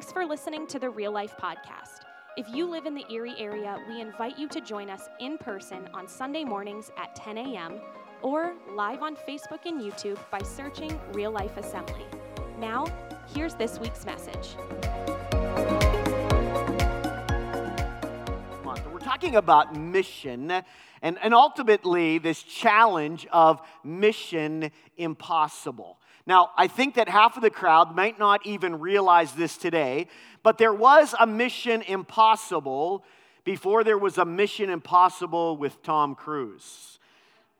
Thanks for listening to the Real Life Podcast. If you live in the Erie area, we invite you to join us in person on Sunday mornings at 10 a.m. or live on Facebook and YouTube by searching Real Life Assembly. Now, here's this week's message. We're talking about mission and, and ultimately this challenge of mission impossible. Now, I think that half of the crowd might not even realize this today, but there was a mission impossible before there was a mission impossible with Tom Cruise.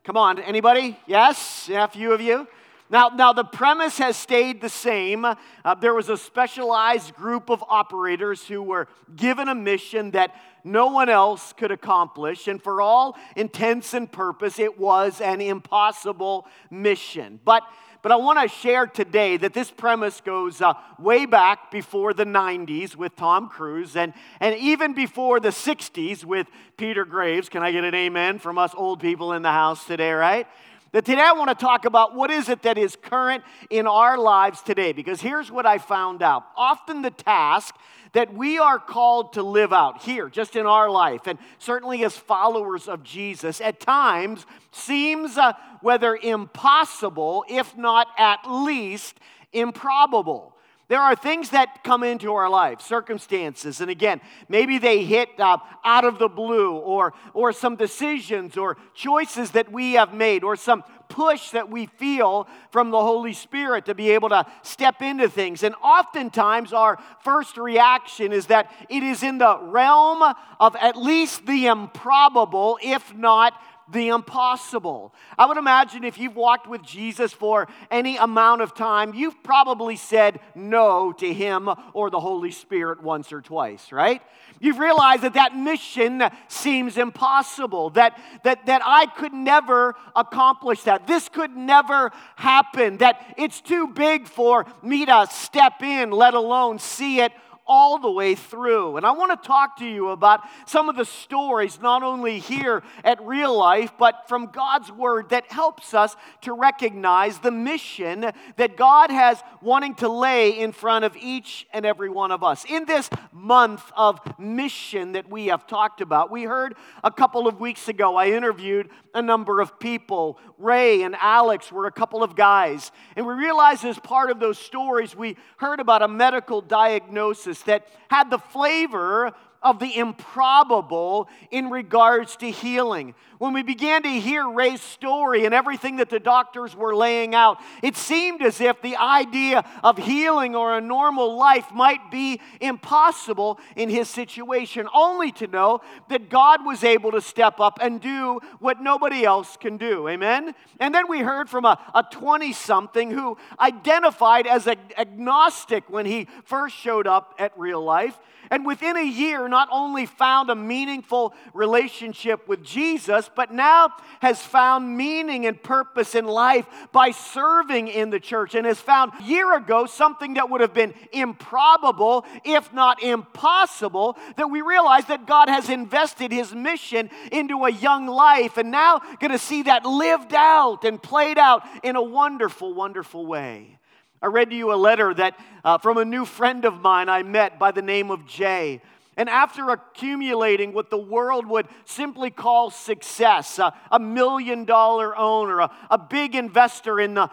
Come on, anybody? Yes? Yeah, a few of you? Now, now the premise has stayed the same. Uh, there was a specialized group of operators who were given a mission that no one else could accomplish, and for all intents and purpose, it was an impossible mission. But but I want to share today that this premise goes uh, way back before the 90s with Tom Cruise and, and even before the 60s with Peter Graves. Can I get an amen from us old people in the house today, right? That today I want to talk about what is it that is current in our lives today. Because here's what I found out. Often the task that we are called to live out here, just in our life, and certainly as followers of Jesus, at times seems uh, whether impossible, if not at least improbable. There are things that come into our life, circumstances, and again, maybe they hit uh, out of the blue, or, or some decisions or choices that we have made, or some push that we feel from the Holy Spirit to be able to step into things. And oftentimes, our first reaction is that it is in the realm of at least the improbable, if not the impossible. I would imagine if you've walked with Jesus for any amount of time, you've probably said no to him or the Holy Spirit once or twice, right? You've realized that that mission seems impossible, that, that, that I could never accomplish that. This could never happen, that it's too big for me to step in, let alone see it all the way through. And I want to talk to you about some of the stories, not only here at real life, but from God's Word that helps us to recognize the mission that God has wanting to lay in front of each and every one of us. In this month of mission that we have talked about, we heard a couple of weeks ago, I interviewed a number of people. Ray and Alex were a couple of guys. And we realized as part of those stories, we heard about a medical diagnosis that had the flavor of the improbable in regards to healing. When we began to hear Ray's story and everything that the doctors were laying out, it seemed as if the idea of healing or a normal life might be impossible in his situation, only to know that God was able to step up and do what nobody else can do. Amen? And then we heard from a 20 something who identified as an agnostic when he first showed up at real life. And within a year, not only found a meaningful relationship with Jesus, but now has found meaning and purpose in life by serving in the church and has found a year ago something that would have been improbable, if not impossible, that we realize that God has invested his mission into a young life and now going to see that lived out and played out in a wonderful, wonderful way. I read to you a letter that uh, from a new friend of mine I met by the name of Jay. And after accumulating what the world would simply call success, uh, a million dollar owner, a, a big investor in the,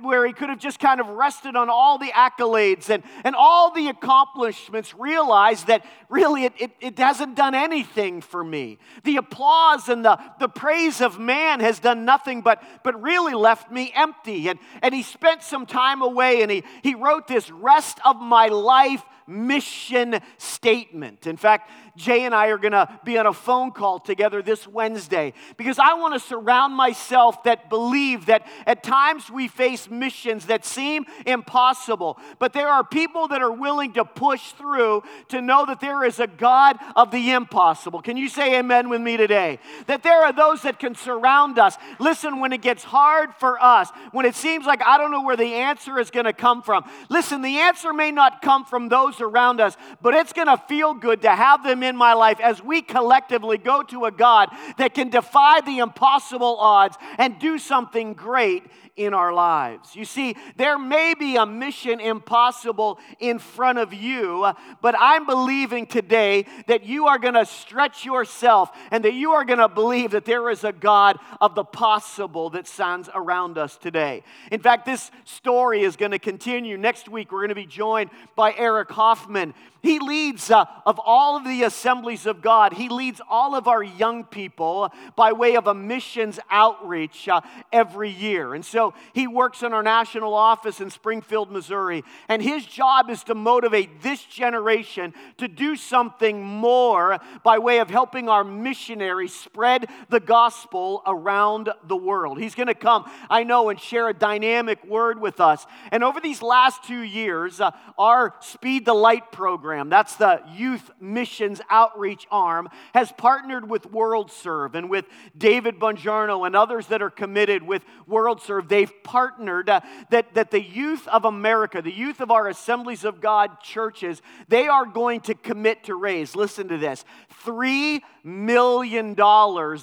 where he could have just kind of rested on all the accolades and, and all the accomplishments, realized that really it, it, it hasn't done anything for me. The applause and the, the praise of man has done nothing but, but really left me empty. And, and he spent some time away and he, he wrote this rest of my life mission statement. In fact, Jay and I are going to be on a phone call together this Wednesday because I want to surround myself that believe that at times we face missions that seem impossible, but there are people that are willing to push through to know that there is a God of the impossible. Can you say amen with me today? That there are those that can surround us. Listen, when it gets hard for us, when it seems like I don't know where the answer is going to come from, listen, the answer may not come from those around us, but it's going to feel good to have them in my life as we collectively go to a God that can defy the impossible odds and do something great in our lives. You see, there may be a mission impossible in front of you, but I'm believing today that you are going to stretch yourself and that you are going to believe that there is a God of the possible that stands around us today. In fact, this story is going to continue. Next week, we're going to be joined by Eric Hoffman. He leads, uh, of all of the assemblies of God, he leads all of our young people by way of a missions outreach uh, every year. And so he works in our national office in Springfield, Missouri. And his job is to motivate this generation to do something more by way of helping our missionaries spread the gospel around the world. He's going to come, I know, and share a dynamic word with us. And over these last two years, uh, our Speed the Light program, program, that's the youth missions outreach arm, has partnered with WorldServe and with David Bongiorno and others that are committed with WorldServe. They've partnered uh, that, that the youth of America, the youth of our Assemblies of God churches, they are going to commit to raise, listen to this, $3 million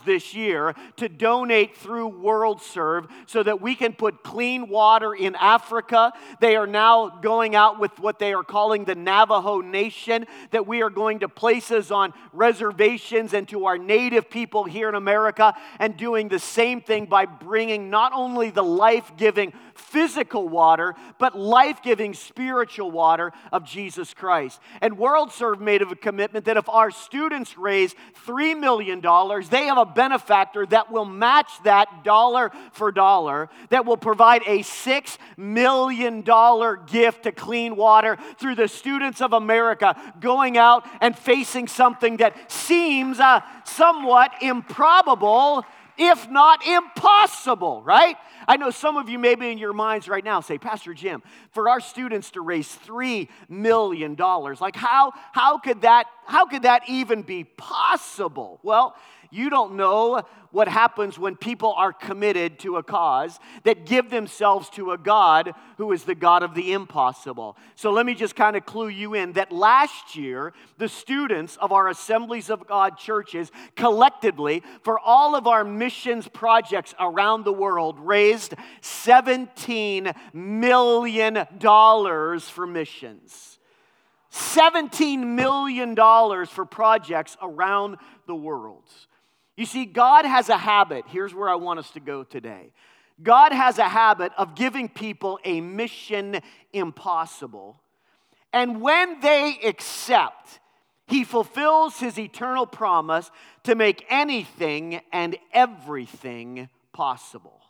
this year to donate through WorldServe so that we can put clean water in Africa. They are now going out with what they are calling the Navajo Nation that we are going to places on reservations and to our native people here in America, and doing the same thing by bringing not only the life giving physical water, but life giving spiritual water of Jesus Christ. And WorldServe made a commitment that if our students raise $3 million, they have a benefactor that will match that dollar for dollar, that will provide a $6 million gift to clean water through the students of America America going out and facing something that seems uh, somewhat improbable, if not impossible, right? I know some of you maybe in your minds right now say, Pastor Jim, for our students to raise $3 million, like how, how, could that, how could that even be possible? Well, you don't know what happens when people are committed to a cause that give themselves to a God who is the God of the impossible. So let me just kind of clue you in that last year, the students of our Assemblies of God churches collectively, for all of our missions projects around the world, raised $17 million for missions. $17 million for projects around the world. You see, God has a habit. Here's where I want us to go today. God has a habit of giving people a mission impossible. And when they accept, he fulfills his eternal promise to make anything and everything possible.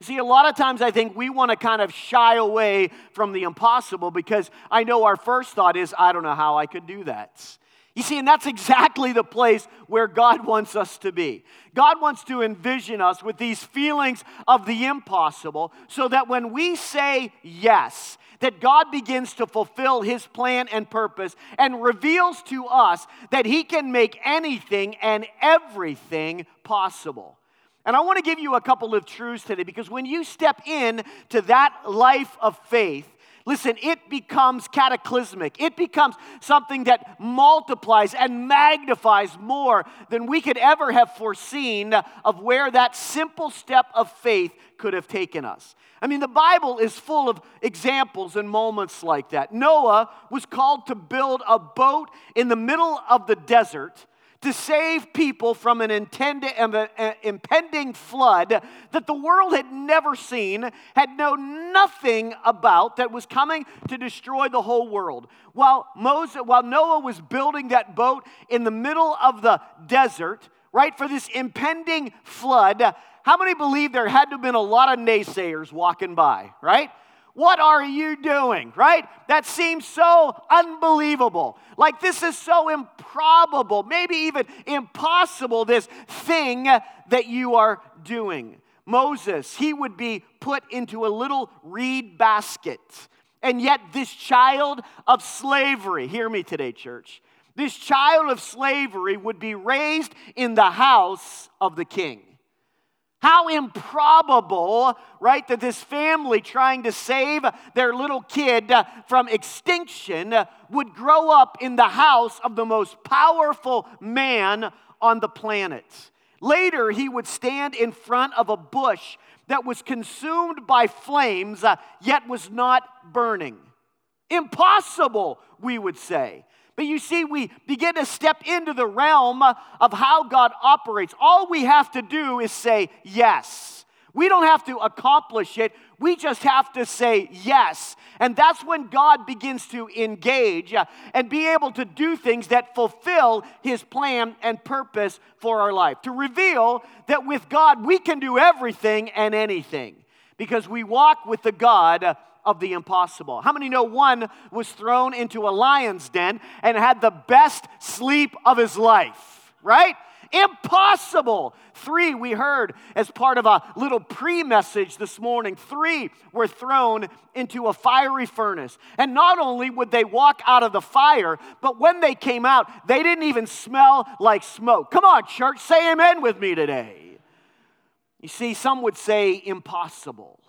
See, a lot of times I think we want to kind of shy away from the impossible because I know our first thought is, I don't know how I could do that. You see, and that's exactly the place where God wants us to be. God wants to envision us with these feelings of the impossible so that when we say yes, that God begins to fulfill his plan and purpose and reveals to us that he can make anything and everything possible. And I want to give you a couple of truths today because when you step in to that life of faith, Listen, it becomes cataclysmic. It becomes something that multiplies and magnifies more than we could ever have foreseen of where that simple step of faith could have taken us. I mean, the Bible is full of examples and moments like that. Noah was called to build a boat in the middle of the desert to save people from an intended, uh, uh, impending flood that the world had never seen, had known nothing about, that was coming to destroy the whole world. While, Moses, while Noah was building that boat in the middle of the desert, right, for this impending flood, how many believe there had to have been a lot of naysayers walking by, right? What are you doing? Right? That seems so unbelievable. Like this is so improbable, maybe even impossible, this thing that you are doing. Moses, he would be put into a little reed basket. And yet, this child of slavery, hear me today, church, this child of slavery would be raised in the house of the king. How improbable, right, that this family trying to save their little kid from extinction would grow up in the house of the most powerful man on the planet. Later, he would stand in front of a bush that was consumed by flames, uh, yet was not burning. Impossible, we would say. But you see, we begin to step into the realm of how God operates. All we have to do is say yes. We don't have to accomplish it, we just have to say yes. And that's when God begins to engage uh, and be able to do things that fulfill His plan and purpose for our life. To reveal that with God, we can do everything and anything because we walk with the God of the impossible. How many know one was thrown into a lion's den and had the best sleep of his life, right? Impossible. Three, we heard as part of a little pre message this morning, three were thrown into a fiery furnace. And not only would they walk out of the fire, but when they came out, they didn't even smell like smoke. Come on, church, say amen with me today. You see, some would say impossible.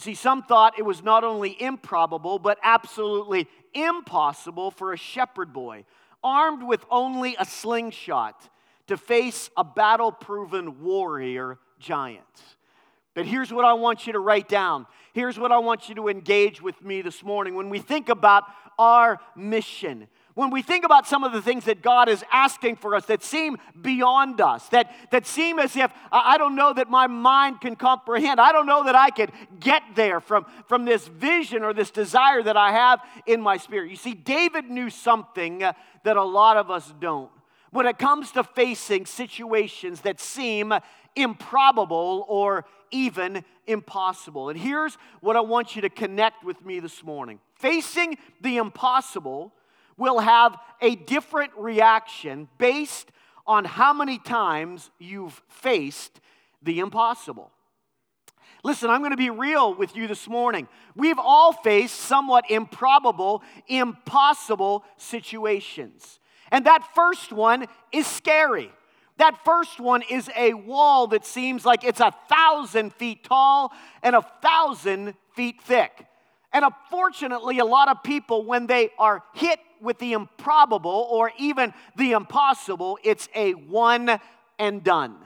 You see, some thought it was not only improbable, but absolutely impossible for a shepherd boy, armed with only a slingshot, to face a battle proven warrior giant. But here's what I want you to write down. Here's what I want you to engage with me this morning. When we think about our mission, when we think about some of the things that God is asking for us that seem beyond us, that, that seem as if I don't know that my mind can comprehend, I don't know that I could get there from, from this vision or this desire that I have in my spirit. You see, David knew something uh, that a lot of us don't. When it comes to facing situations that seem improbable or even impossible. And here's what I want you to connect with me this morning facing the impossible will have a different reaction based on how many times you've faced the impossible. Listen, I'm going to be real with you this morning. We've all faced somewhat improbable, impossible situations. And that first one is scary. That first one is a wall that seems like it's a thousand feet tall and a thousand feet thick. And unfortunately, a lot of people, when they are hit with the improbable or even the impossible, it's a one and done.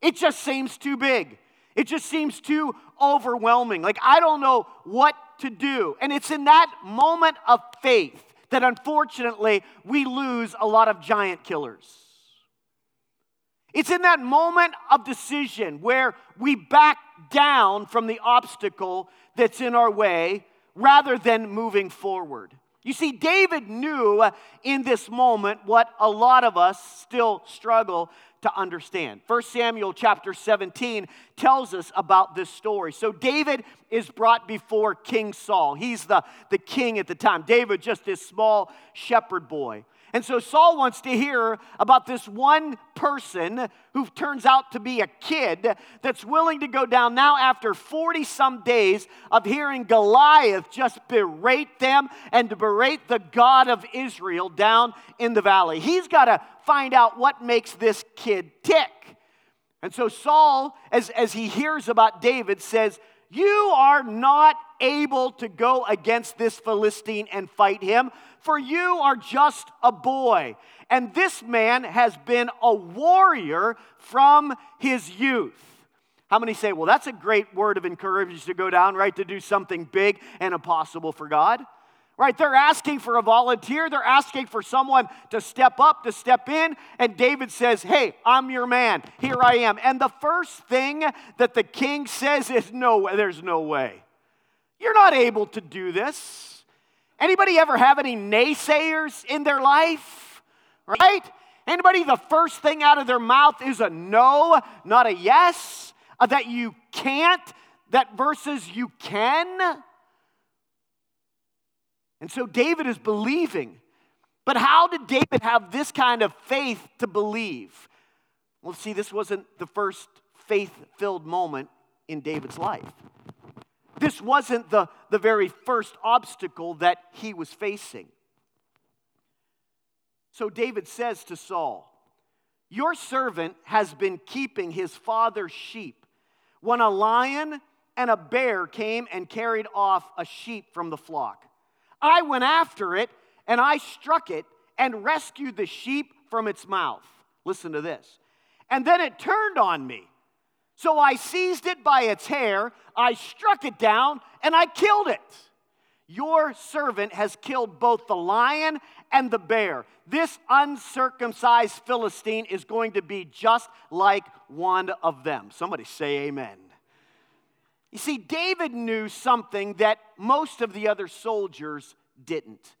It just seems too big. It just seems too overwhelming. Like, I don't know what to do. And it's in that moment of faith that unfortunately we lose a lot of giant killers. It's in that moment of decision where we back down from the obstacle that's in our way rather than moving forward. You see, David knew in this moment what a lot of us still struggle to understand. 1 Samuel chapter 17 tells us about this story. So David is brought before King Saul. He's the, the king at the time. David, just this small shepherd boy. And so Saul wants to hear about this one person who turns out to be a kid that's willing to go down now after 40 some days of hearing Goliath just berate them and to berate the God of Israel down in the valley. He's got to find out what makes this kid tick. And so Saul, as, as he hears about David, says, You are not able to go against this Philistine and fight him for you are just a boy. And this man has been a warrior from his youth. How many say, well, that's a great word of encouragement to go down, right? To do something big and impossible for God. Right? They're asking for a volunteer. They're asking for someone to step up, to step in. And David says, Hey, I'm your man. Here I am. And the first thing that the king says is, No, there's no way. You're not able to do this. Anybody ever have any naysayers in their life? Right? Anybody, the first thing out of their mouth is a no, not a yes, uh, that you can't, that versus you can. And so David is believing. But how did David have this kind of faith to believe? Well, see, this wasn't the first faith filled moment in David's life. This wasn't the, the very first obstacle that he was facing. So David says to Saul, Your servant has been keeping his father's sheep when a lion and a bear came and carried off a sheep from the flock. I went after it and I struck it and rescued the sheep from its mouth. Listen to this. and then it turned on me. So I seized it by its hair, I struck it down, and I killed it. Your servant has killed both the lion and the bear. This uncircumcised Philistine is going to be just like one of them. Somebody say amen. You see, David knew something that most of the other soldiers didn't.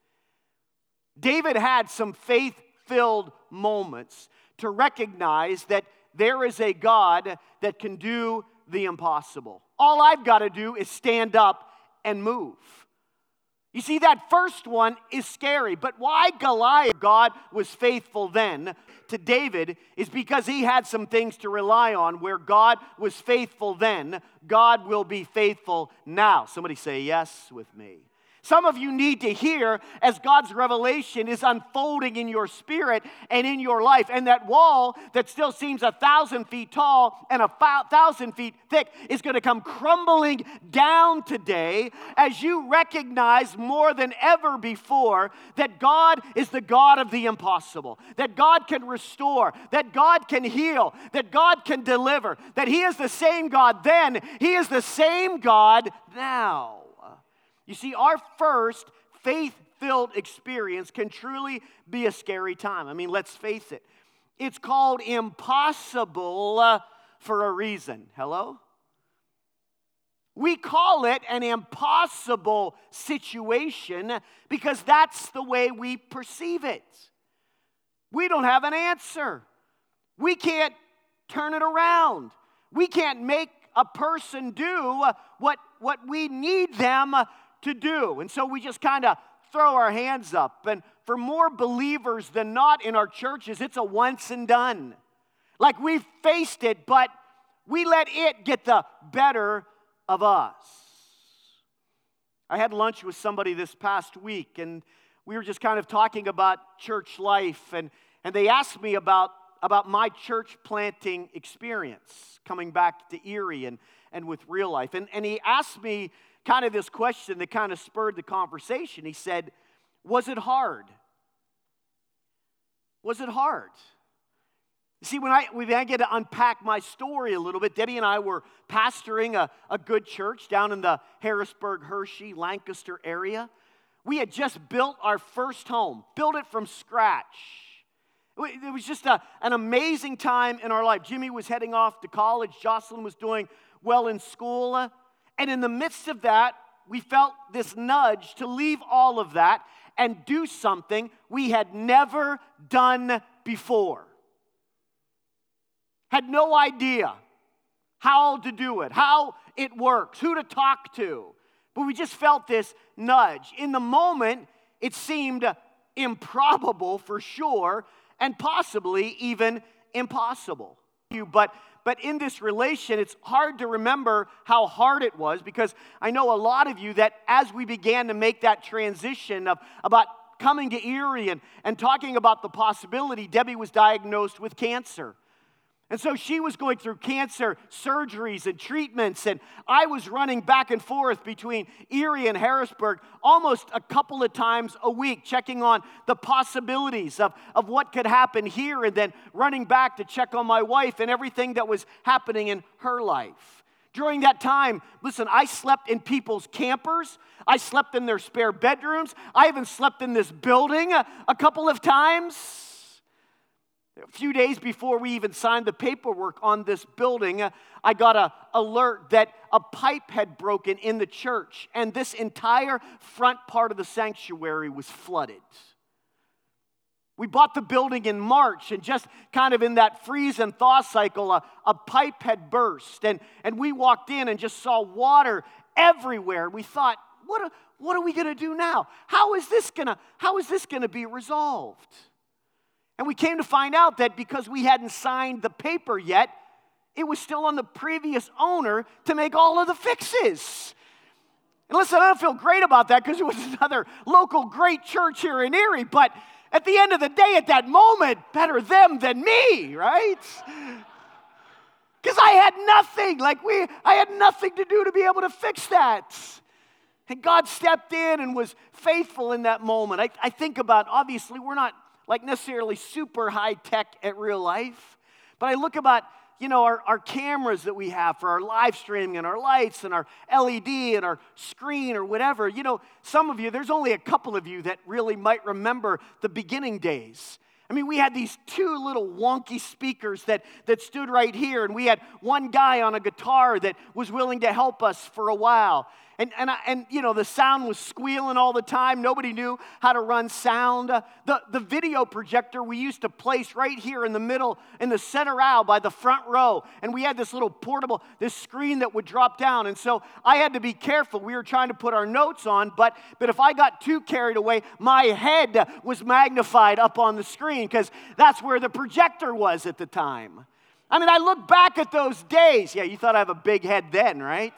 David had some faith filled moments to recognize that there is a God that can do the impossible. All I've got to do is stand up and move. You see, that first one is scary, but why Goliath, God was faithful then to David, is because he had some things to rely on. Where God was faithful then, God will be faithful now. Somebody say yes with me. Some of you need to hear as God's revelation is unfolding in your spirit and in your life. And that wall that still seems a thousand feet tall and a thousand feet thick is going to come crumbling down today as you recognize more than ever before that God is the God of the impossible, that God can restore, that God can heal, that God can deliver, that He is the same God then, He is the same God now. You see, our first faith filled experience can truly be a scary time. I mean, let's face it. It's called impossible uh, for a reason. Hello? We call it an impossible situation because that's the way we perceive it. We don't have an answer. We can't turn it around. We can't make a person do what, what we need them to do. And so we just kind of throw our hands up. And for more believers than not in our churches, it's a once and done. Like we've faced it, but we let it get the better of us. I had lunch with somebody this past week, and we were just kind of talking about church life, and, and they asked me about, about my church planting experience coming back to Erie and, and with real life. And, and he asked me kind of this question that kind of spurred the conversation. He said, Was it hard? Was it hard? See, when I we began to unpack my story a little bit, Debbie and I were pastoring a, a good church down in the Harrisburg, Hershey, Lancaster area. We had just built our first home, built it from scratch. It was just a, an amazing time in our life. Jimmy was heading off to college, Jocelyn was doing well in school. And in the midst of that, we felt this nudge to leave all of that and do something we had never done before. Had no idea how to do it, how it works, who to talk to. But we just felt this nudge. In the moment, it seemed improbable for sure, and possibly even impossible. But but in this relation, it's hard to remember how hard it was because I know a lot of you that as we began to make that transition of about coming to Erie and, and talking about the possibility, Debbie was diagnosed with cancer. And so she was going through cancer surgeries and treatments, and I was running back and forth between Erie and Harrisburg almost a couple of times a week, checking on the possibilities of, of what could happen here, and then running back to check on my wife and everything that was happening in her life. During that time, listen, I slept in people's campers. I slept in their spare bedrooms. I even slept in this building a, a couple of times. A few days before we even signed the paperwork on this building, I got an alert that a pipe had broken in the church, and this entire front part of the sanctuary was flooded. We bought the building in March, and just kind of in that freeze and thaw cycle, a, a pipe had burst, and, and we walked in and just saw water everywhere. We thought, what what are we going to do now? How is this going to how is this going to be resolved? And we came to find out that because we hadn't signed the paper yet, it was still on the previous owner to make all of the fixes. And listen, I don't feel great about that because it was another local great church here in Erie, but at the end of the day, at that moment, better them than me, right? Because I had nothing. Like we, I had nothing to do to be able to fix that. And God stepped in and was faithful in that moment. I, I think about, obviously, we're not like necessarily super high tech at real life. But I look about, you know, our, our cameras that we have for our live streaming and our lights and our LED and our screen or whatever. You know, some of you, there's only a couple of you that really might remember the beginning days. I mean, we had these two little wonky speakers that, that stood right here, and we had one guy on a guitar that was willing to help us for a while. And, and, I, and you know, the sound was squealing all the time. Nobody knew how to run sound. Uh, the, the video projector we used to place right here in the middle, in the center aisle by the front row. And we had this little portable, this screen that would drop down. And so I had to be careful. We were trying to put our notes on, but, but if I got too carried away, my head was magnified up on the screen because that's where the projector was at the time. I mean, I look back at those days. Yeah, you thought I have a big head then, right?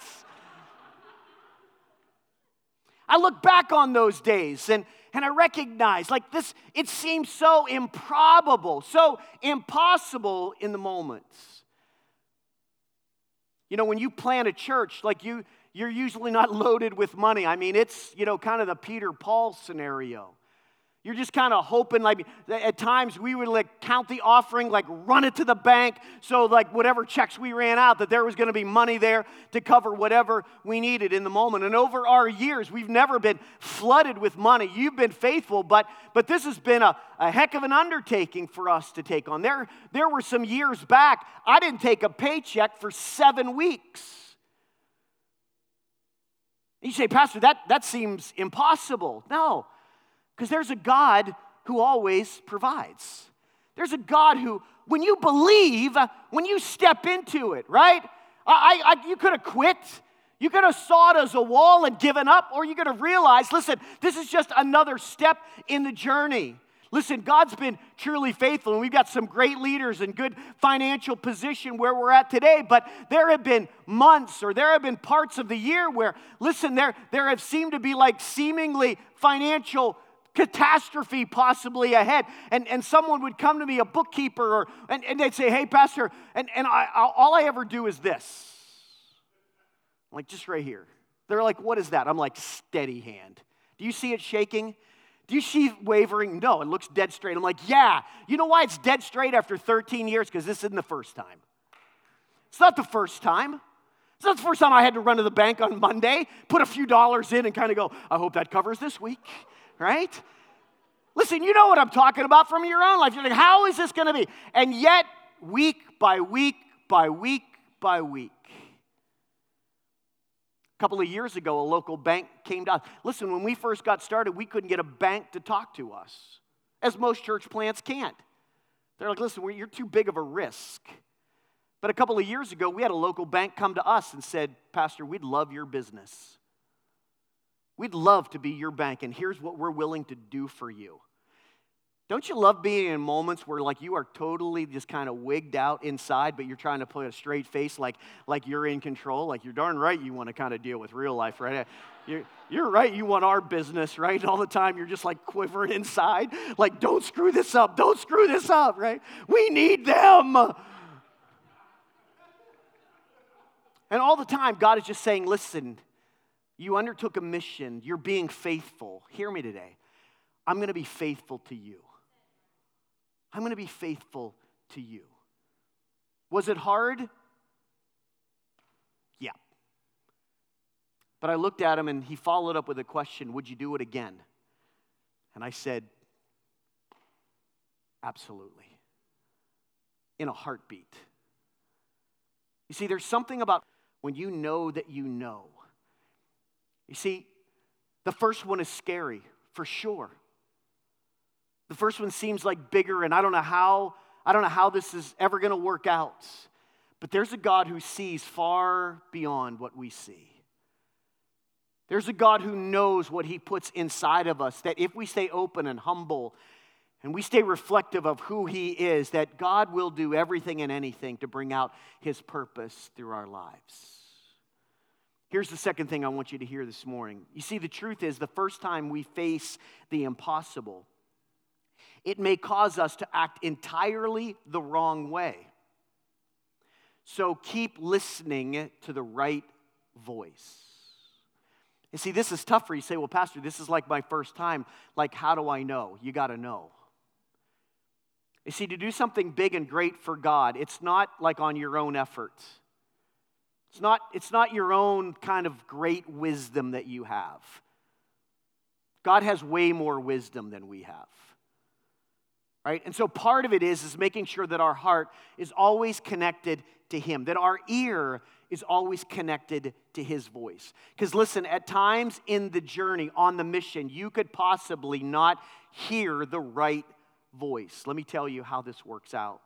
I look back on those days and, and I recognize like this, it seems so improbable, so impossible in the moments. You know, when you plan a church, like you, you're usually not loaded with money. I mean, it's, you know, kind of the Peter Paul scenario. You're just kind of hoping, like, at times we would like count the offering, like run it to the bank, so like whatever checks we ran out, that there was going to be money there to cover whatever we needed in the moment. And over our years, we've never been flooded with money. You've been faithful, but but this has been a, a heck of an undertaking for us to take on. There, there were some years back, I didn't take a paycheck for seven weeks. You say, Pastor, that, that seems impossible. No. Because there's a God who always provides. There's a God who, when you believe, when you step into it, right? I, I, you could have quit. You could have sawed as a wall and given up, or you could have realized, listen, this is just another step in the journey. Listen, God's been truly faithful, and we've got some great leaders and good financial position where we're at today. But there have been months or there have been parts of the year where, listen, there, there have seemed to be like seemingly financial catastrophe possibly ahead. And, and someone would come to me, a bookkeeper, or, and, and they'd say, Hey, Pastor, and, and I, all I ever do is this. I'm like, just right here. They're like, What is that? I'm like, Steady hand. Do you see it shaking? Do you see wavering? No, it looks dead straight. I'm like, Yeah. You know why it's dead straight after 13 years? Because this isn't the first time. It's not the first time. It's not the first time I had to run to the bank on Monday, put a few dollars in, and kind of go, I hope that covers this week right? Listen, you know what I'm talking about from your own life. You're like, how is this going to be? And yet, week by week by week by week. A couple of years ago, a local bank came to us. Listen, when we first got started, we couldn't get a bank to talk to us, as most church plants can't. They're like, listen, you're too big of a risk. But a couple of years ago, we had a local bank come to us and said, Pastor, we'd love your business. We'd love to be your bank, and here's what we're willing to do for you. Don't you love being in moments where like you are totally just kind of wigged out inside, but you're trying to put a straight face like, like you're in control? Like you're darn right you want to kind of deal with real life, right? You're, you're right, you want our business, right? All the time you're just like quivering inside, like don't screw this up, don't screw this up, right? We need them. And all the time, God is just saying, listen, you undertook a mission. You're being faithful. Hear me today. I'm going to be faithful to you. I'm going to be faithful to you. Was it hard? Yeah. But I looked at him and he followed up with a question Would you do it again? And I said, Absolutely. In a heartbeat. You see, there's something about when you know that you know you see, the first one is scary, for sure. The first one seems like bigger, and I don't know how, I don't know how this is ever going to work out. But there's a God who sees far beyond what we see. There's a God who knows what He puts inside of us, that if we stay open and humble and we stay reflective of who He is, that God will do everything and anything to bring out His purpose through our lives. Here's the second thing I want you to hear this morning. You see, the truth is, the first time we face the impossible, it may cause us to act entirely the wrong way. So keep listening to the right voice. You see, this is tough for you. you say, well, Pastor, this is like my first time. Like, how do I know? You got to know. You see, to do something big and great for God, it's not like on your own efforts. It's not, it's not your own kind of great wisdom that you have. God has way more wisdom than we have. Right? And so part of it is is making sure that our heart is always connected to him, that our ear is always connected to his voice. Because listen, at times in the journey on the mission, you could possibly not hear the right voice. Let me tell you how this works out.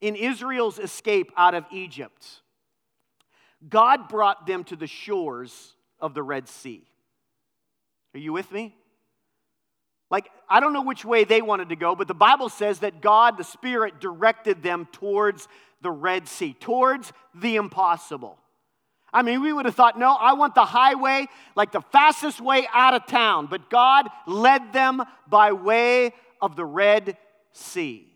In Israel's escape out of Egypt, God brought them to the shores of the Red Sea. Are you with me? Like, I don't know which way they wanted to go, but the Bible says that God, the Spirit, directed them towards the Red Sea, towards the impossible. I mean, we would have thought, no, I want the highway, like the fastest way out of town. But God led them by way of the Red Sea.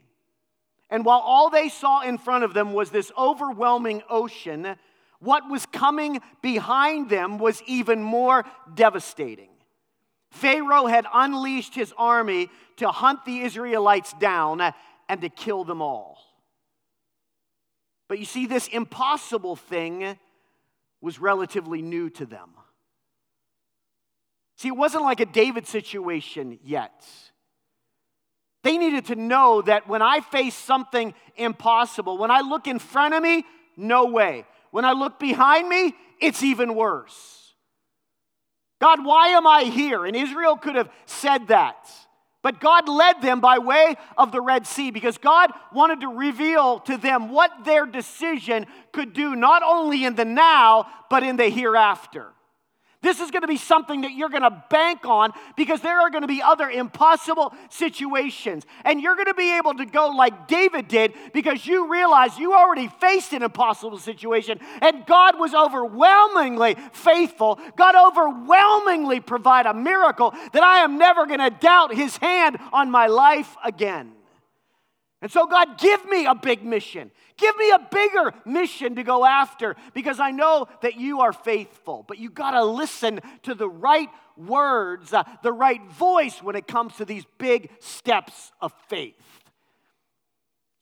And while all they saw in front of them was this overwhelming ocean, what was coming behind them was even more devastating. Pharaoh had unleashed his army to hunt the Israelites down and to kill them all. But you see, this impossible thing was relatively new to them. See, it wasn't like a David situation yet. They needed to know that when I face something impossible, when I look in front of me, no way. When I look behind me, it's even worse. God, why am I here? And Israel could have said that. But God led them by way of the Red Sea because God wanted to reveal to them what their decision could do, not only in the now, but in the hereafter. This is going to be something that you're going to bank on because there are going to be other impossible situations. And you're going to be able to go like David did because you realize you already faced an impossible situation and God was overwhelmingly faithful. God overwhelmingly provide a miracle that I am never going to doubt his hand on my life again. And so, God, give me a big mission. Give me a bigger mission to go after because I know that you are faithful. But you got to listen to the right words, uh, the right voice when it comes to these big steps of faith.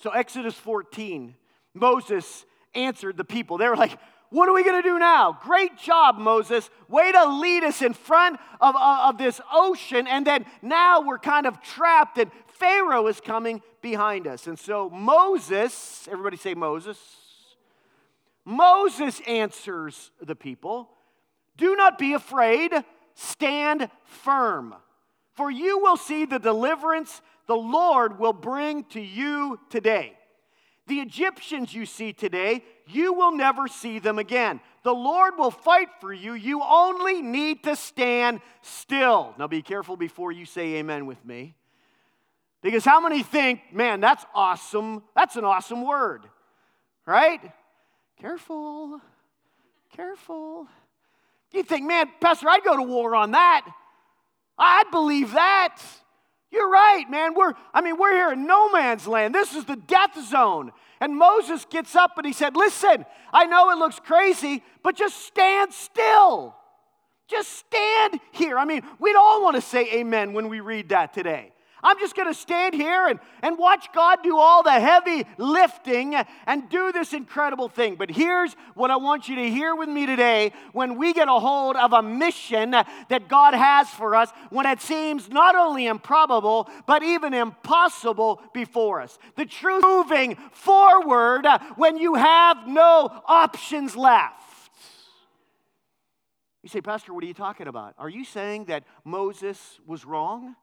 So, Exodus 14, Moses answered the people. They were like, what are we going to do now? Great job, Moses. Way to lead us in front of, of, of this ocean. And then now we're kind of trapped and Pharaoh is coming behind us. And so Moses, everybody say Moses. Moses answers the people Do not be afraid, stand firm, for you will see the deliverance the Lord will bring to you today. The Egyptians you see today, you will never see them again. The Lord will fight for you. You only need to stand still. Now be careful before you say amen with me. Because how many think, man, that's awesome? That's an awesome word, right? Careful, careful. You think, man, Pastor, I'd go to war on that. I'd believe that. You're right, man. We're, I mean, we're here in no man's land. This is the death zone. And Moses gets up and he said, Listen, I know it looks crazy, but just stand still. Just stand here. I mean, we'd all want to say amen when we read that today. I'm just going to stand here and, and watch God do all the heavy lifting and do this incredible thing. But here's what I want you to hear with me today when we get a hold of a mission that God has for us, when it seems not only improbable, but even impossible before us. The truth moving forward when you have no options left. You say, Pastor, what are you talking about? Are you saying that Moses was wrong?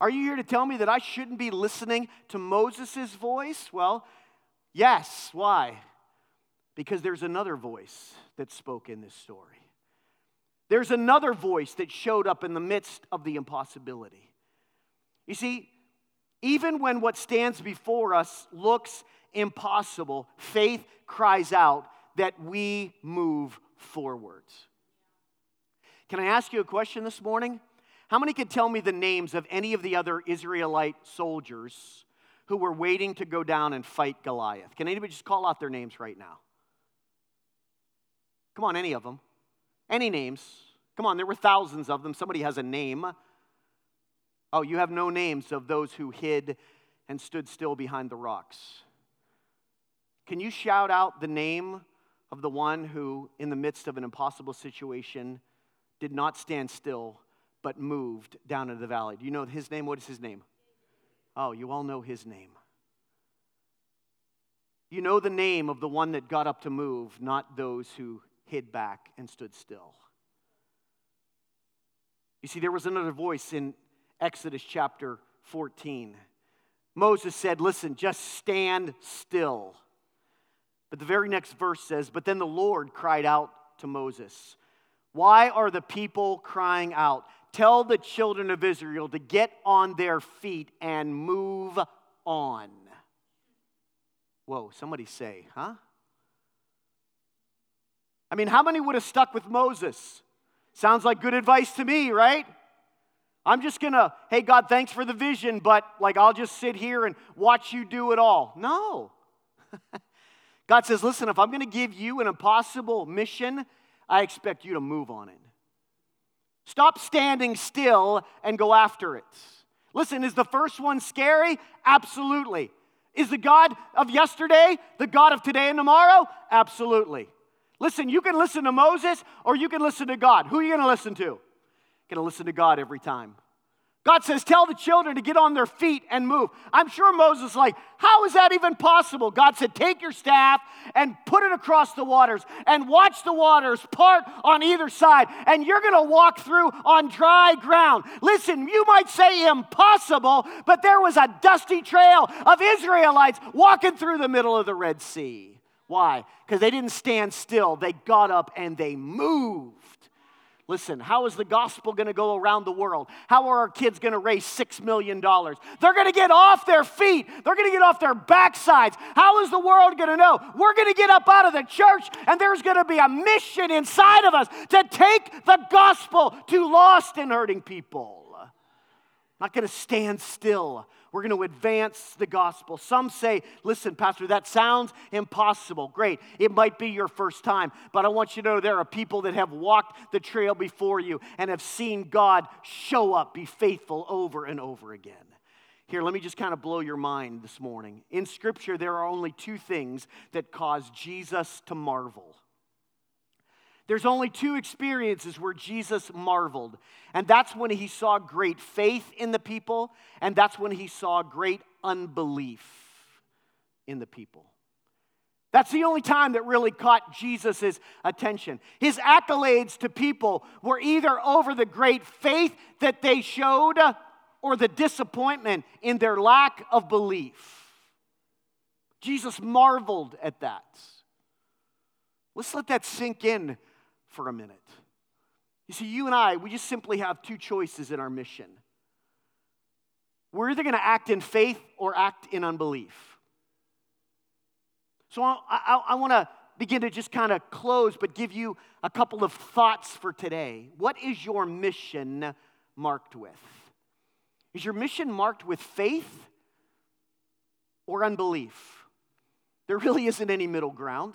Are you here to tell me that I shouldn't be listening to Moses' voice? Well, yes. Why? Because there's another voice that spoke in this story. There's another voice that showed up in the midst of the impossibility. You see, even when what stands before us looks impossible, faith cries out that we move forwards. Can I ask you a question this morning? How many could tell me the names of any of the other Israelite soldiers who were waiting to go down and fight Goliath? Can anybody just call out their names right now? Come on, any of them. Any names. Come on, there were thousands of them. Somebody has a name. Oh, you have no names of those who hid and stood still behind the rocks. Can you shout out the name of the one who, in the midst of an impossible situation, did not stand still but moved down into the valley? Do you know his name? What is his name? Oh, you all know his name. You know the name of the one that got up to move, not those who hid back and stood still. You see, there was another voice in Exodus chapter 14. Moses said, Listen, just stand still. But the very next verse says, But then the Lord cried out to Moses, Why are the people crying out? Tell the children of Israel to get on their feet and move on. Whoa, somebody say, huh? I mean, how many would have stuck with Moses? Sounds like good advice to me, right? I'm just gonna, hey, God, thanks for the vision, but like I'll just sit here and watch you do it all. No. God says, listen, if I'm gonna give you an impossible mission, I expect you to move on it. Stop standing still and go after it. Listen, is the first one scary? Absolutely. Is the God of yesterday the God of today and tomorrow? Absolutely. Listen, you can listen to Moses or you can listen to God. Who are you going to listen to? Going to listen to God every time. God says, Tell the children to get on their feet and move. I'm sure Moses like, How is that even possible? God said, Take your staff and put it across the waters and watch the waters part on either side, and you're going to walk through on dry ground. Listen, you might say impossible, but there was a dusty trail of Israelites walking through the middle of the Red Sea. Why? Because they didn't stand still, they got up and they moved. Listen, how is the gospel going to go around the world? How are our kids going to raise $6 million? They're going to get off their feet. They're going to get off their backsides. How is the world going to know? We're going to get up out of the church, and there's going to be a mission inside of us to take the gospel to lost and hurting people. Not going to stand still. We're going to advance the gospel. Some say, listen, Pastor, that sounds impossible. Great. It might be your first time, but I want you to know there are people that have walked the trail before you and have seen God show up, be faithful over and over again. Here, let me just kind of blow your mind this morning. In Scripture, there are only two things that cause Jesus to marvel. There's only two experiences where Jesus marveled, and that's when he saw great faith in the people, and that's when he saw great unbelief in the people. That's the only time that really caught Jesus' attention. His accolades to people were either over the great faith that they showed or the disappointment in their lack of belief. Jesus marveled at that. Let's let that sink in for a minute. You see, you and I, we just simply have two choices in our mission. We're either going to act in faith or act in unbelief. So I, I, I want to begin to just kind of close, but give you a couple of thoughts for today. What is your mission marked with? Is your mission marked with faith or unbelief? There really isn't any middle ground.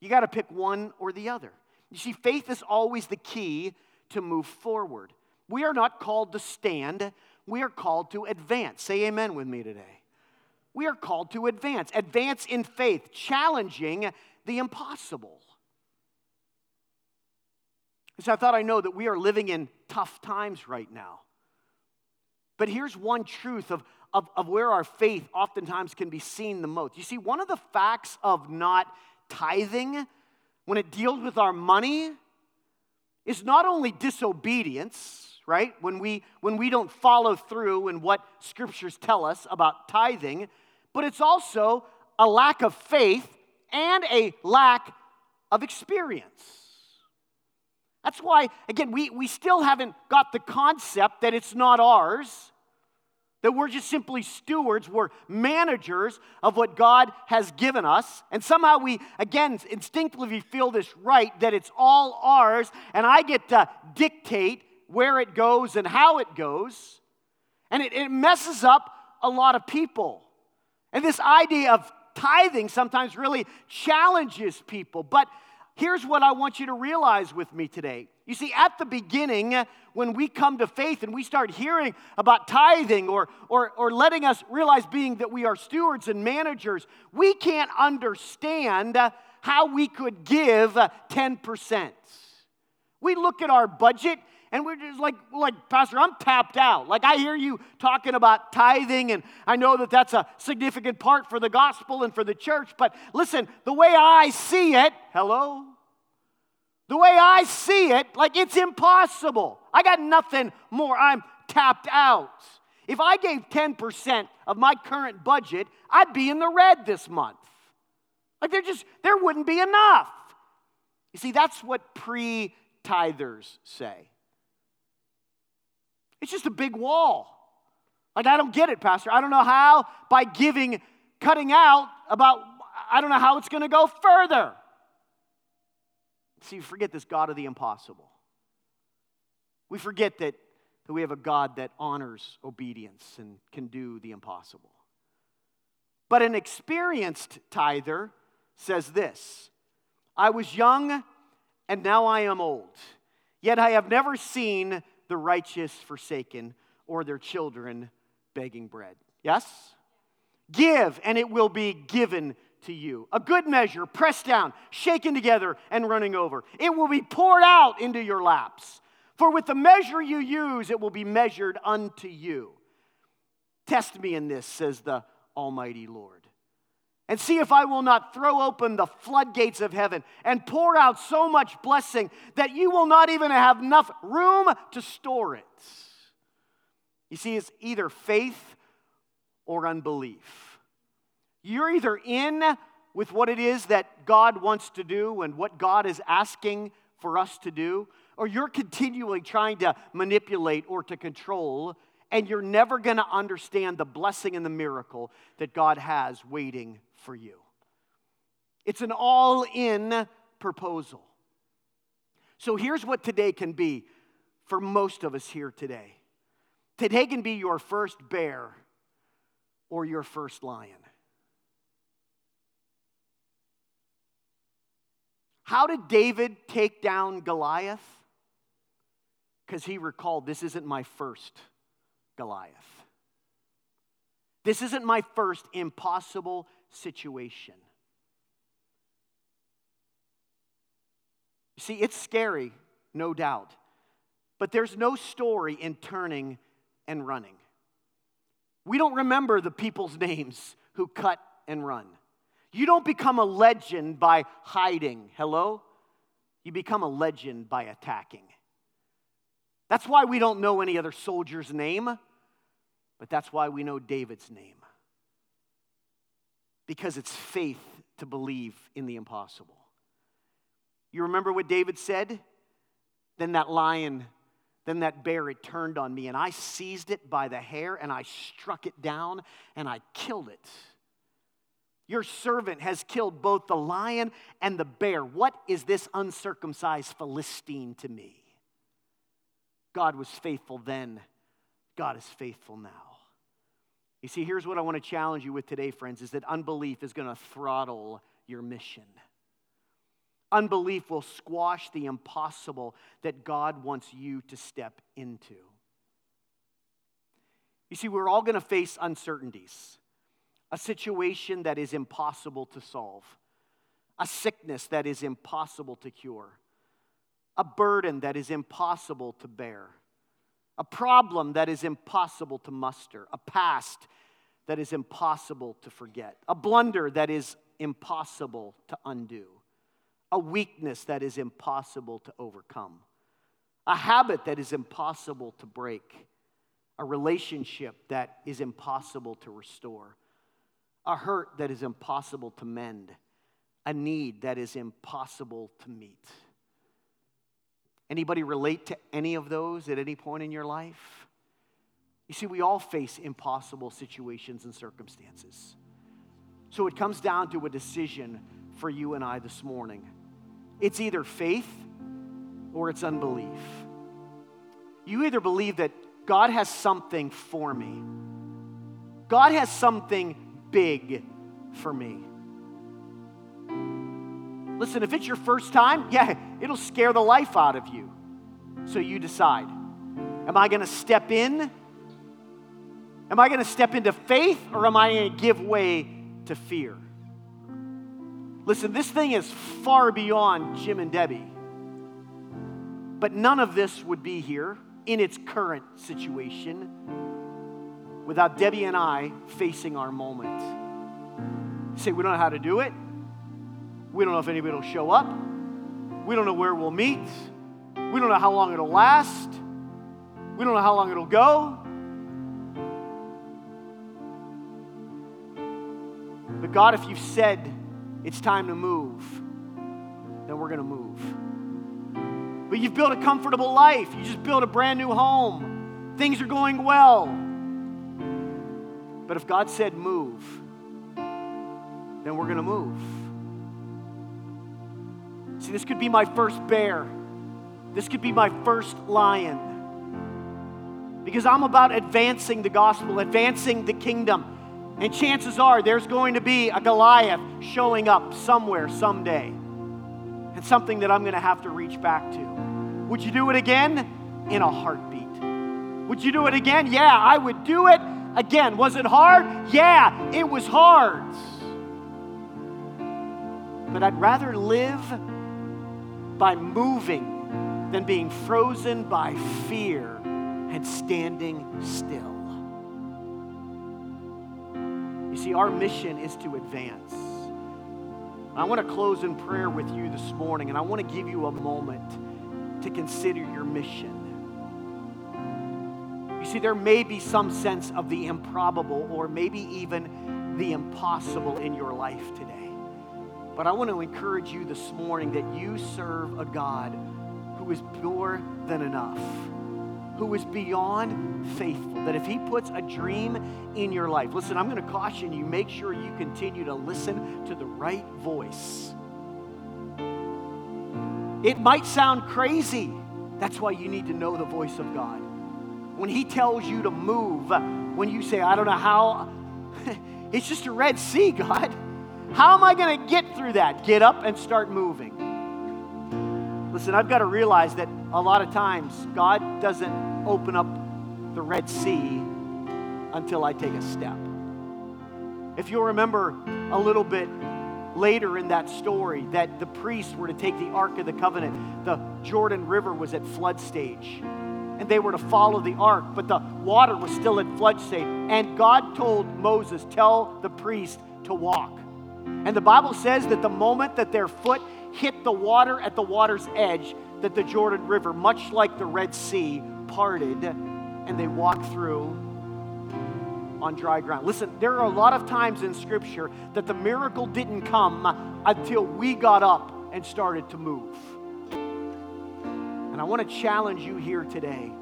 You got to pick one or the other. You see, faith is always the key to move forward. We are not called to stand, we are called to advance. Say amen with me today. We are called to advance, advance in faith, challenging the impossible. So I thought I know that we are living in tough times right now. But here's one truth of, of, of where our faith oftentimes can be seen the most. You see, one of the facts of not tithing when it deals with our money is not only disobedience, right? When we, when we don't follow through in what scriptures tell us about tithing, but it's also a lack of faith and a lack of experience. That's why, again, we, we still haven't got the concept that it's not ours that we're just simply stewards, we're managers of what God has given us. And somehow we, again, instinctively feel this right that it's all ours, and I get to dictate where it goes and how it goes. And it, it messes up a lot of people. And this idea of tithing sometimes really challenges people. But here's what I want you to realize with me today. You see, at the beginning, when we come to faith and we start hearing about tithing or, or, or letting us realize being that we are stewards and managers, we can't understand uh, how we could give uh, 10%. We look at our budget and we're just like, like, Pastor, I'm tapped out. Like, I hear you talking about tithing, and I know that that's a significant part for the gospel and for the church. But listen, the way I see it, hello? The way I see it, like, it's impossible. I got nothing more. I'm tapped out. If I gave 10% of my current budget, I'd be in the red this month. Like, there just, there wouldn't be enough. You see, that's what pre tithers say. It's just a big wall. Like, I don't get it, Pastor. I don't know how, by giving, cutting out about, I don't know how it's going to go further. See, forget this God of the impossible. We forget that, that we have a God that honors obedience and can do the impossible. But an experienced tither says this I was young and now I am old, yet I have never seen the righteous forsaken or their children begging bread. Yes? Give, and it will be given to you. A good measure, pressed down, shaken together, and running over. It will be poured out into your laps. For with the measure you use, it will be measured unto you. Test me in this, says the Almighty Lord and see if I will not throw open the floodgates of heaven and pour out so much blessing that you will not even have enough room to store it. You see, it's either faith or unbelief. You're either in with what it is that God wants to do and what God is asking for us to do, or you're continually trying to manipulate or to control, and you're never going to understand the blessing and the miracle that God has waiting for you. It's an all in proposal. So here's what today can be for most of us here today today can be your first bear or your first lion. How did David take down Goliath? Because he recalled, this isn't my first Goliath. This isn't my first impossible situation. See, it's scary, no doubt, but there's no story in turning and running. We don't remember the people's names who cut and run. You don't become a legend by hiding. Hello? You become a legend by attacking. That's why we don't know any other soldier's name, but that's why we know David's name because it's faith to believe in the impossible. You remember what David said? Then that lion, then that bear, it turned on me, and I seized it by the hair, and I struck it down, and I killed it. Your servant has killed both the lion and the bear. What is this uncircumcised Philistine to me? God was faithful then, God is faithful now. You see, here's what I want to challenge you with today, friends, is that unbelief is going to throttle your mission. Unbelief will squash the impossible that God wants you to step into. You see, we're all going to face uncertainties, a situation that is impossible to solve, a sickness that is impossible to cure, a burden that is impossible to bear a problem that is impossible to muster, a past that is impossible to forget, a blunder that is impossible to undo, a weakness that is impossible to overcome, a habit that is impossible to break, a relationship that is impossible to restore, a hurt that is impossible to mend, a need that is impossible to meet. Anybody relate to any of those at any point in your life? You see, we all face impossible situations and circumstances. So it comes down to a decision for you and I this morning. It's either faith or it's unbelief. You either believe that God has something for me, God has something big for me. Listen, if it's your first time, yeah, it'll scare the life out of you. So you decide Am I going to step in? Am I going to step into faith or am I going to give way to fear? Listen, this thing is far beyond Jim and Debbie. But none of this would be here in its current situation without Debbie and I facing our moment. Say, we don't know how to do it. We don't know if anybody will show up. We don't know where we'll meet. We don't know how long it'll last. We don't know how long it'll go. But God, if you've said it's time to move, then we're going to move. But you've built a comfortable life. You just built a brand new home. Things are going well. But if God said move, then we're going to move. See, this could be my first bear. This could be my first lion. Because I'm about advancing the gospel, advancing the kingdom. And chances are there's going to be a Goliath showing up somewhere someday. And something that I'm going to have to reach back to. Would you do it again? In a heartbeat. Would you do it again? Yeah, I would do it again. Was it hard? Yeah, it was hard. But I'd rather live by moving than being frozen by fear and standing still. You see, our mission is to advance. I want to close in prayer with you this morning, and I want to give you a moment to consider your mission. You see, there may be some sense of the improbable or maybe even the impossible in your life today. But I want to encourage you this morning that you serve a God who is more than enough, who is beyond faithful. That if He puts a dream in your life, listen, I'm going to caution you make sure you continue to listen to the right voice. It might sound crazy. That's why you need to know the voice of God. When He tells you to move, when you say, I don't know how, it's just a Red Sea, God. How am I going to get through that? Get up and start moving. Listen, I've got to realize that a lot of times God doesn't open up the Red Sea until I take a step. If you'll remember a little bit later in that story, that the priests were to take the Ark of the Covenant, the Jordan River was at flood stage. And they were to follow the ark, but the water was still at flood stage. And God told Moses, Tell the priest to walk. And the Bible says that the moment that their foot hit the water at the water's edge, that the Jordan River, much like the Red Sea, parted and they walked through on dry ground. Listen, there are a lot of times in Scripture that the miracle didn't come until we got up and started to move. And I want to challenge you here today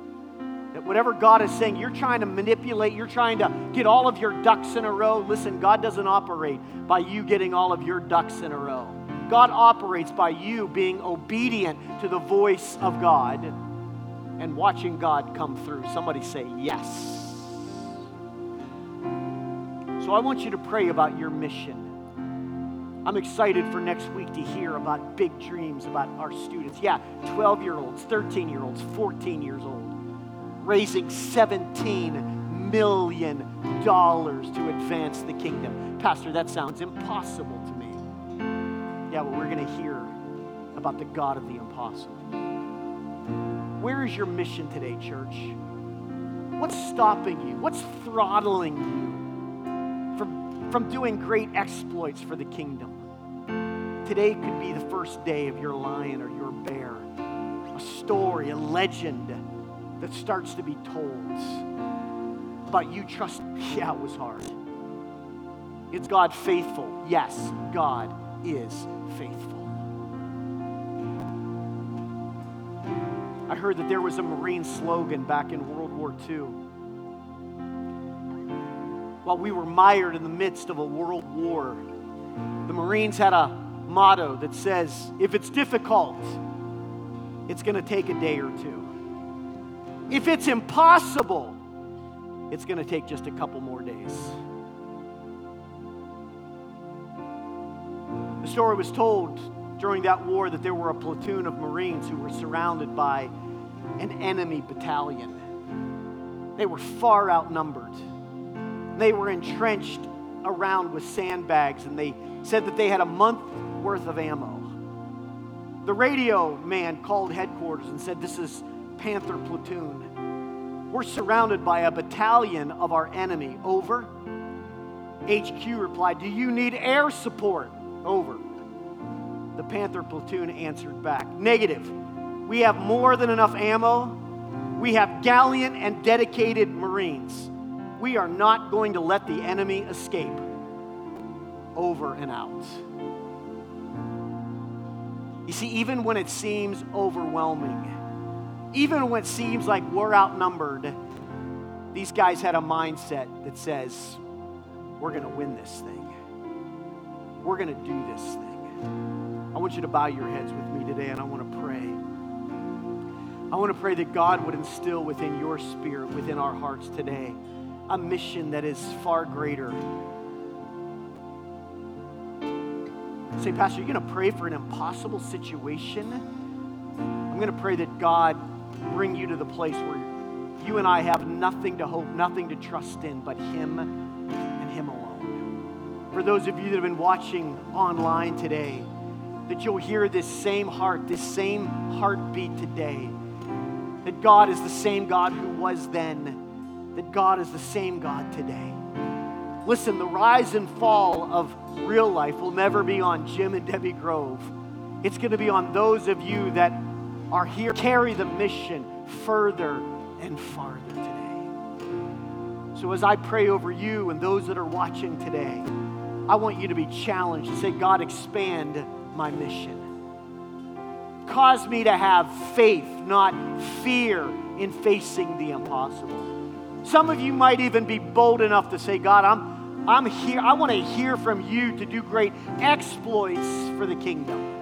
that whatever God is saying, you're trying to manipulate, you're trying to get all of your ducks in a row. Listen, God doesn't operate by you getting all of your ducks in a row. God operates by you being obedient to the voice of God and watching God come through. Somebody say, Yes. So I want you to pray about your mission. I'm excited for next week to hear about big dreams about our students. Yeah, 12 year olds, 13 year olds, 14 years old raising $17 million to advance the kingdom. Pastor, that sounds impossible to me. Yeah, well, we're going to hear about the God of the impossible. Where is your mission today, church? What's stopping you? What's throttling you from, from doing great exploits for the kingdom? Today could be the first day of your lion or your bear, a story, a legend that starts to be told about you trust. Yeah, it was hard. Is God faithful? Yes, God is faithful. I heard that there was a Marine slogan back in World War II. While we were mired in the midst of a world war, the Marines had a motto that says, if it's difficult, it's going to take a day or two. If it's impossible, it's going to take just a couple more days. The story was told during that war that there were a platoon of Marines who were surrounded by an enemy battalion. They were far outnumbered. They were entrenched around with sandbags, and they said that they had a month worth of ammo. The radio man called headquarters and said, This is Panther Platoon. We're surrounded by a battalion of our enemy. Over. HQ replied, Do you need air support? Over. The Panther platoon answered back, Negative. We have more than enough ammo. We have gallant and dedicated Marines. We are not going to let the enemy escape. Over and out. You see, even when it seems overwhelming, even when it seems like we're outnumbered, these guys had a mindset that says, we're going to win this thing. We're going to do this thing. I want you to bow your heads with me today, and I want to pray. I want to pray that God would instill within your spirit, within our hearts today, a mission that is far greater. Say, Pastor, you're going to pray for an impossible situation? I'm going to pray that God bring you to the place where you and I have nothing to hope, nothing to trust in but Him and Him alone. For those of you that have been watching online today, that you'll hear this same heart, this same heartbeat today. That God is the same God who was then, that God is the same God today. Listen, the rise and fall of real life will never be on Jim and Debbie Grove. It's going to be on those of you that are here, carry the mission further and farther today. So as I pray over you and those that are watching today, I want you to be challenged to say, God, expand my mission. Cause me to have faith, not fear, in facing the impossible. Some of you might even be bold enough to say, God, I'm, I'm here. I want to hear from you to do great exploits for the kingdom.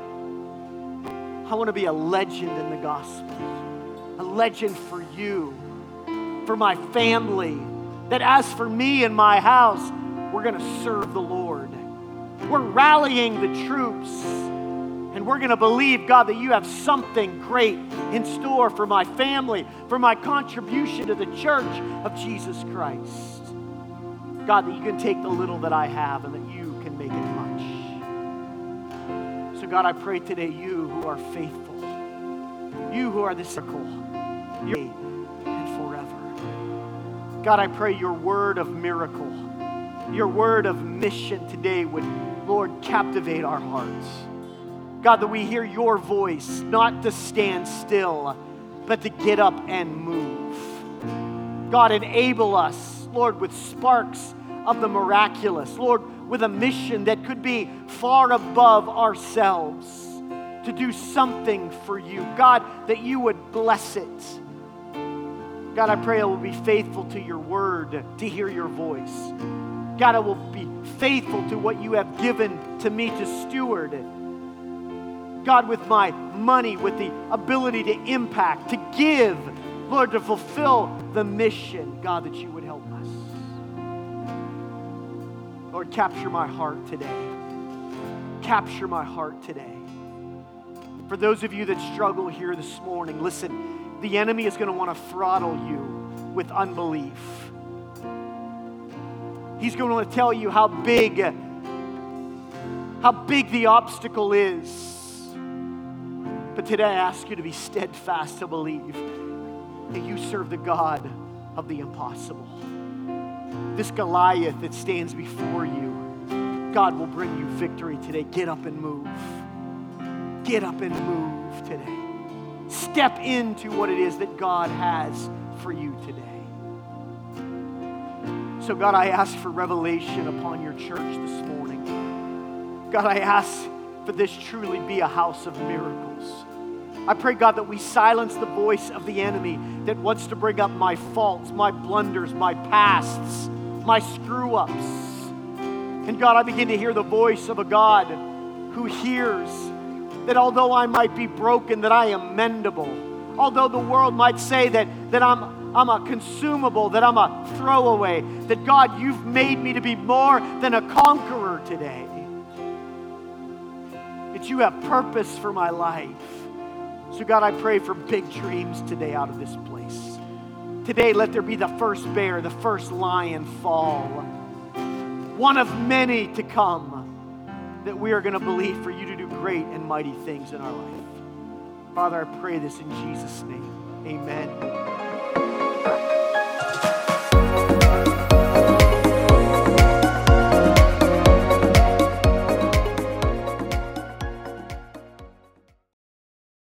I want to be a legend in the gospel, a legend for you, for my family. That as for me and my house, we're going to serve the Lord. We're rallying the troops. And we're going to believe, God, that you have something great in store for my family, for my contribution to the church of Jesus Christ. God, that you can take the little that I have and that you can make it much. So, God, I pray today, you who are faithful, you who are the circle, and forever. God, I pray your word of miracle, your word of mission today would, Lord, captivate our hearts. God, that we hear your voice, not to stand still, but to get up and move. God, enable us, Lord, with sparks of the miraculous, Lord, with a mission that could be far above ourselves to do something for you. God, that you would bless it. God, I pray I will be faithful to your word to hear your voice. God, I will be faithful to what you have given to me to steward. God, with my money, with the ability to impact, to give, Lord, to fulfill the mission, God, that you would Lord, capture my heart today. Capture my heart today. For those of you that struggle here this morning, listen, the enemy is going to want to throttle you with unbelief. He's going to tell you how big how big the obstacle is. But today I ask you to be steadfast to believe that you serve the God of the impossible. This Goliath that stands before you, God will bring you victory today. Get up and move. Get up and move today. Step into what it is that God has for you today. So, God, I ask for revelation upon your church this morning. God, I ask for this truly be a house of miracles. I pray, God, that we silence the voice of the enemy that wants to bring up my faults, my blunders, my pasts, my screw ups. And God, I begin to hear the voice of a God who hears that although I might be broken, that I am mendable. Although the world might say that, that I'm, I'm a consumable, that I'm a throwaway, that God, you've made me to be more than a conqueror today. that you have purpose for my life. So, God, I pray for big dreams today out of this place. Today, let there be the first bear, the first lion fall, one of many to come, that we are going to believe for you to do great and mighty things in our life. Father, I pray this in Jesus' name. Amen.